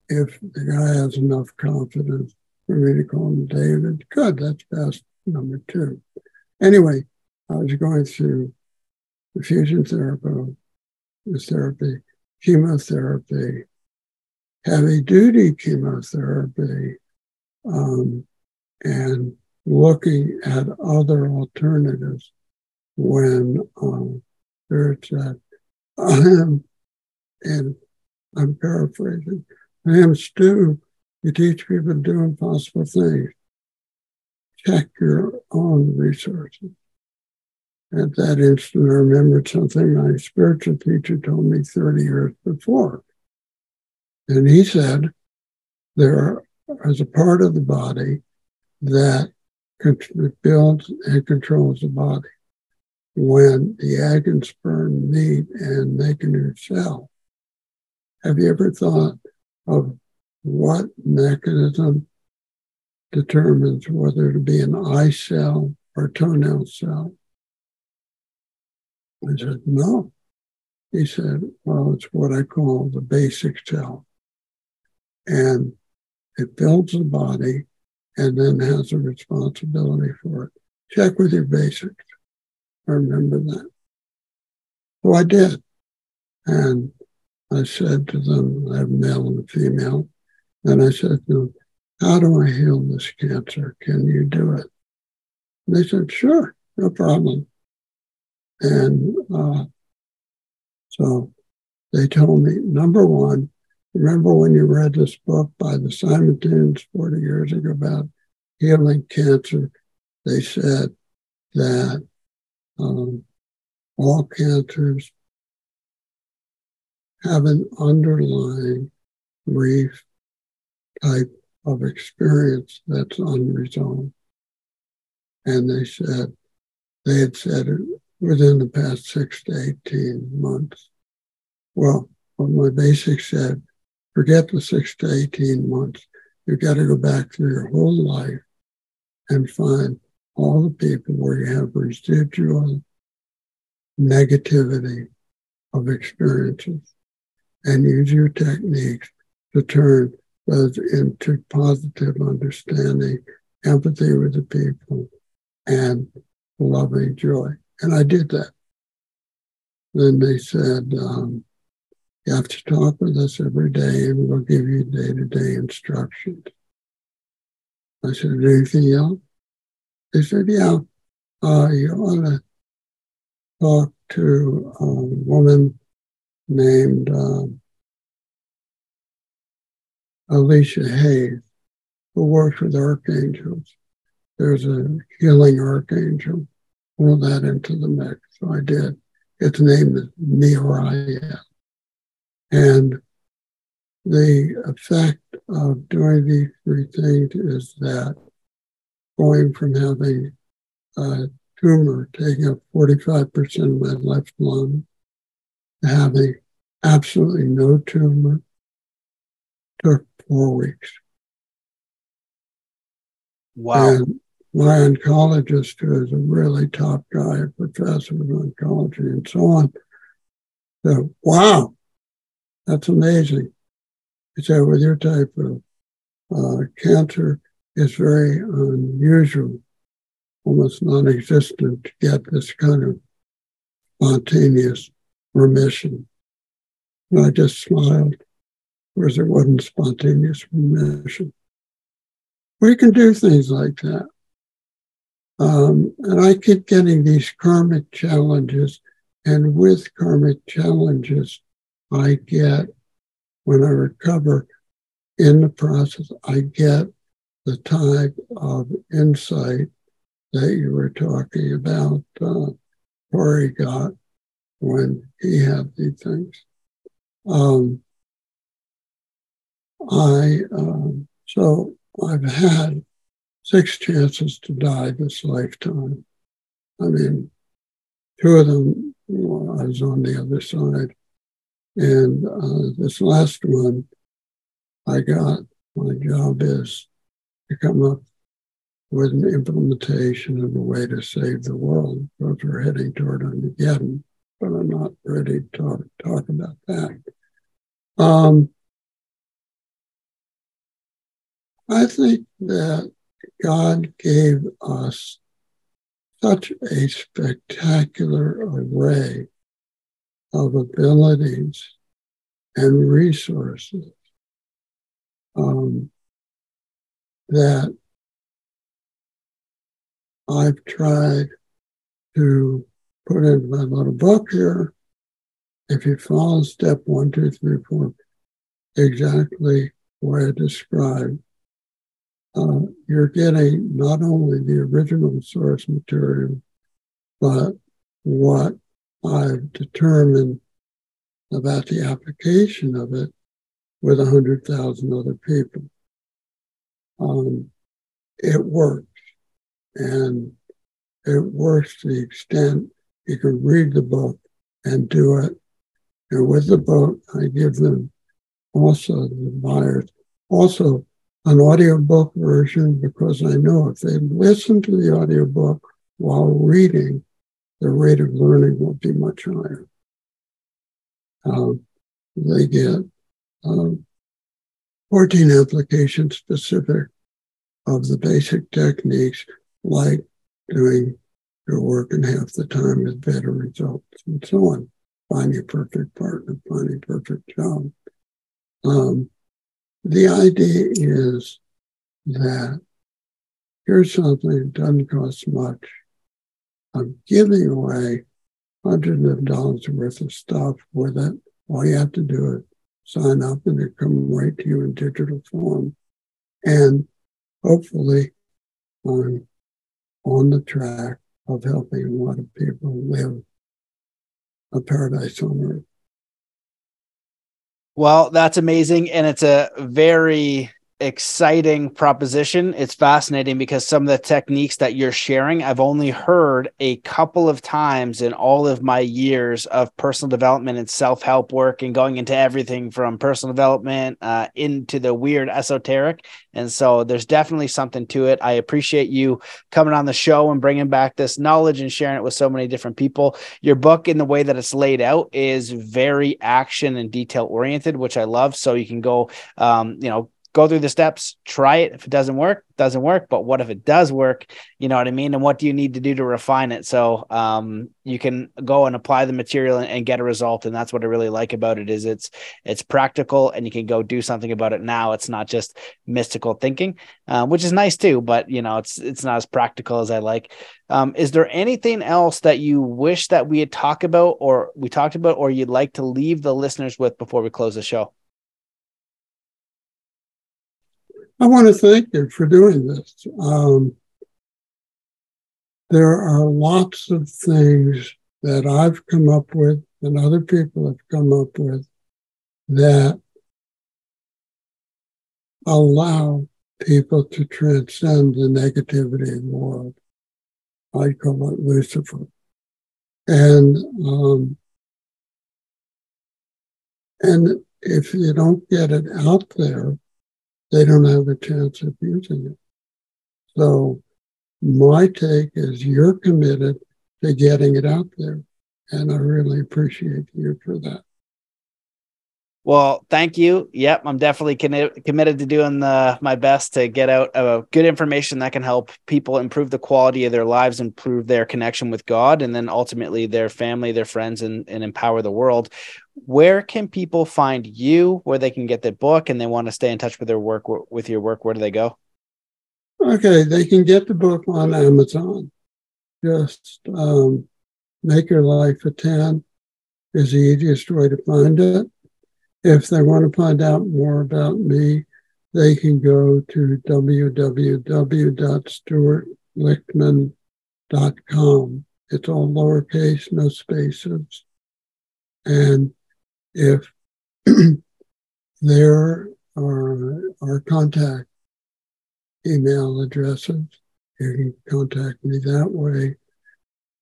if the guy has enough confidence for me to call him David, good, that's best number two. Anyway, I was going through fusion therapy, therapy, chemotherapy, heavy duty chemotherapy, um, and looking at other alternatives when um, that. Um, and I'm paraphrasing. I am Stu. You teach people to do impossible things. Check your own resources. At that instant, I remembered something my spiritual teacher told me 30 years before. And he said, there is a part of the body that builds and controls the body. When the egg and sperm meet and make a new cell, have you ever thought of what mechanism determines whether to be an eye cell or toenail cell? I said, no. He said, well, it's what I call the basic cell. And it builds the body and then has a responsibility for it. Check with your basics. I remember that. So I did. And I said to them, I have a male and a female. And I said to them, how do I heal this cancer? Can you do it? And they said, sure, no problem. And uh, so they told me, number one, remember when you read this book by the Simontons 40 years ago about healing cancer? They said that um, all cancers have an underlying grief type of experience that's unresolved. And they said, they had said it within the past six to 18 months. Well, what my basic said, forget the six to 18 months. You've got to go back through your whole life and find all the people where you have residual negativity of experiences and use your techniques to turn those into positive understanding, empathy with the people, and loving joy. And I did that. Then they said, um, you have to talk with us every day and we'll give you day to day instructions. I said, anything else? They said, yeah, uh, you ought to talk to a woman named um, Alicia Hayes, who works with archangels. There's a healing archangel pull that into the mix. So I did. Its name is Miriah. And the effect of doing these three things is that going from having a tumor taking up 45% of my left lung to having absolutely no tumor took four weeks. Wow. And my oncologist, who is a really top guy, a professor of oncology and so on, said, Wow, that's amazing. He said, with your type of uh, cancer, it's very unusual, almost non existent to get this kind of spontaneous remission. And I just smiled, because it wasn't spontaneous remission. We can do things like that. Um, and I keep getting these karmic challenges. And with karmic challenges, I get, when I recover in the process, I get the type of insight that you were talking about, uh, Corey got when he had these things. Um, I, um, so I've had six chances to die this lifetime. I mean, two of them well, I was on the other side. And uh, this last one, I got my job is to come up with an implementation of a way to save the world because we're heading toward Armageddon, but I'm not ready to talk, talk about that. Um, I think that God gave us such a spectacular array of abilities and resources um, that I've tried to put in my little book here. If you follow step one, two, three, four, exactly what I described, uh, you're getting not only the original source material, but what I've determined about the application of it with 100,000 other people. Um, it works. And it works to the extent you can read the book and do it. And with the book, I give them also the buyers also an audiobook version because I know if they listen to the audiobook while reading, the rate of learning will be much higher. Um, they get um, 14 application specific of the basic techniques like doing your work in half the time with better results and so on. Find your perfect partner, find your perfect job. Um, the idea is that here's something that doesn't cost much. I'm giving away hundreds of dollars worth of stuff with it. All you have to do is sign up and it come right to you in digital form. And hopefully I'm on the track of helping a lot of people live a paradise on earth. Well, that's amazing. And it's a very exciting proposition. It's fascinating because some of the techniques that you're sharing, I've only heard a couple of times in all of my years of personal development and self help work and going into everything from personal development uh, into the weird esoteric. And so there's definitely something to it. I appreciate you coming on the show and bringing back this knowledge and sharing it with so many different people. Your book, in the way that it's laid out, is very action and detail oriented, which I love. So you can go, um, you know, go through the steps, try it. If it doesn't work, doesn't work. But what if it does work? You know what I mean? And what do you need to do to refine it? So um, you can go and apply the material and, and, get a result. And that's what I really like about it is it's it's practical and you can go do something about it now. It's not just mystical thinking, uh, which is nice too. But you know, it's it's not as practical as I like. Um, is there anything else that you wish that we had talked about or we talked about or you'd like to leave the listeners with before we close the show? I want to thank you for doing this. Um, there are lots of things that I've come up with and other people have come up with that allow people to transcend the negativity of the world. I call it Lucifer. And um, and if you don't get it out there, they don't have a chance of using it. So my take is you're committed to getting it out there. And I really appreciate you for that. Well, thank you. Yep, I'm definitely committed to doing the, my best to get out uh, good information that can help people improve the quality of their lives, improve their connection with God, and then ultimately their family, their friends, and, and empower the world. Where can people find you? Where they can get the book, and they want to stay in touch with their work with your work? Where do they go? Okay, they can get the book on Amazon. Just um, make your life a ten is the easiest way to find it if they want to find out more about me, they can go to www.stuartlichtman.com. It's all lowercase, no spaces. And if [CLEARS THROAT] there are our contact email addresses, you can contact me that way.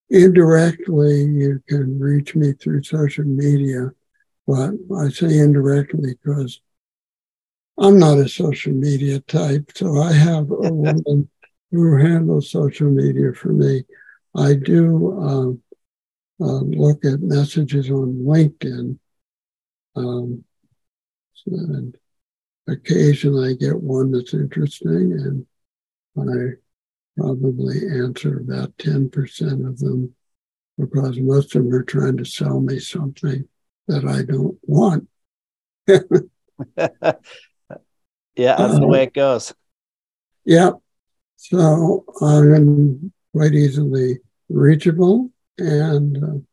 Indirectly, you can reach me through social media but I say indirectly because I'm not a social media type. So I have a [LAUGHS] woman who handles social media for me. I do um, uh, look at messages on LinkedIn. Um, and occasionally I get one that's interesting, and I probably answer about 10% of them because most of them are trying to sell me something that I don't want. [LAUGHS] yeah, that's the way it goes. Yeah. So I'm quite easily reachable. And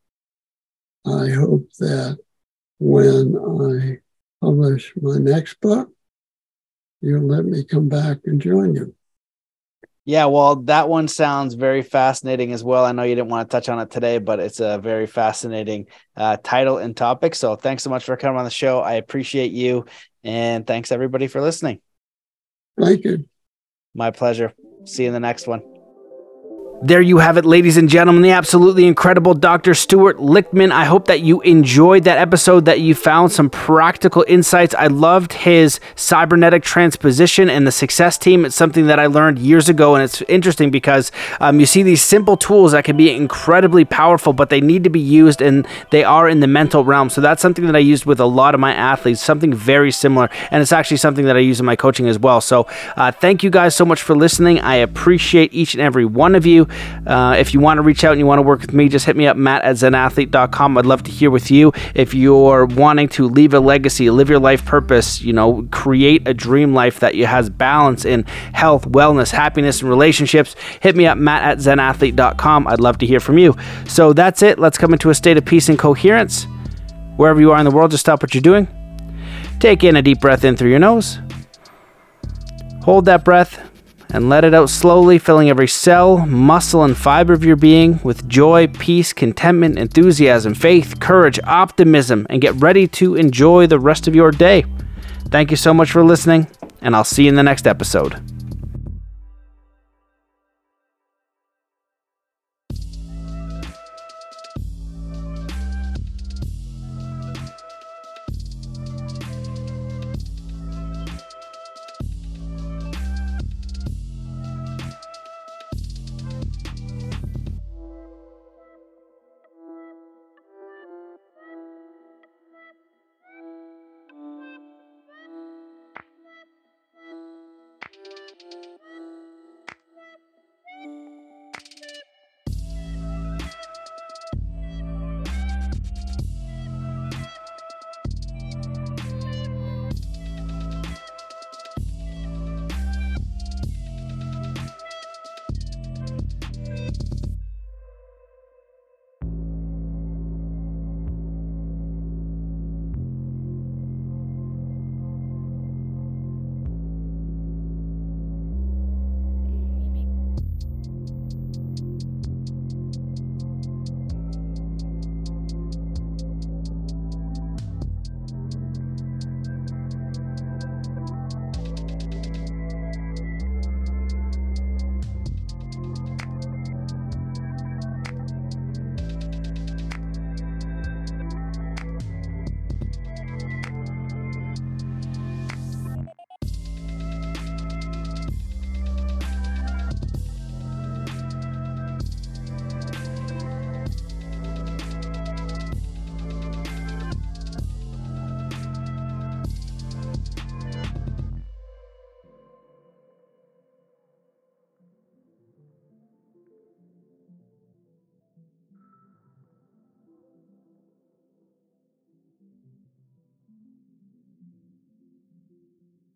uh, I hope that when I publish my next book, you'll let me come back and join you. Yeah, well, that one sounds very fascinating as well. I know you didn't want to touch on it today, but it's a very fascinating uh, title and topic. So thanks so much for coming on the show. I appreciate you. And thanks everybody for listening. Thank you. My pleasure. See you in the next one. There you have it, ladies and gentlemen, the absolutely incredible Dr. Stuart Lichtman. I hope that you enjoyed that episode, that you found some practical insights. I loved his cybernetic transposition and the success team. It's something that I learned years ago, and it's interesting because um, you see these simple tools that can be incredibly powerful, but they need to be used and they are in the mental realm. So that's something that I used with a lot of my athletes, something very similar, and it's actually something that I use in my coaching as well. So uh, thank you guys so much for listening. I appreciate each and every one of you. Uh, if you want to reach out and you want to work with me, just hit me up, matt at zenathlete.com. I'd love to hear with you. If you're wanting to leave a legacy, live your life purpose, you know, create a dream life that has balance in health, wellness, happiness, and relationships, hit me up, matt at zenathlete.com. I'd love to hear from you. So that's it. Let's come into a state of peace and coherence. Wherever you are in the world, just stop what you're doing. Take in a deep breath in through your nose. Hold that breath and let it out slowly, filling every cell, muscle, and fiber of your being with joy, peace, contentment, enthusiasm, faith, courage, optimism, and get ready to enjoy the rest of your day. Thank you so much for listening, and I'll see you in the next episode.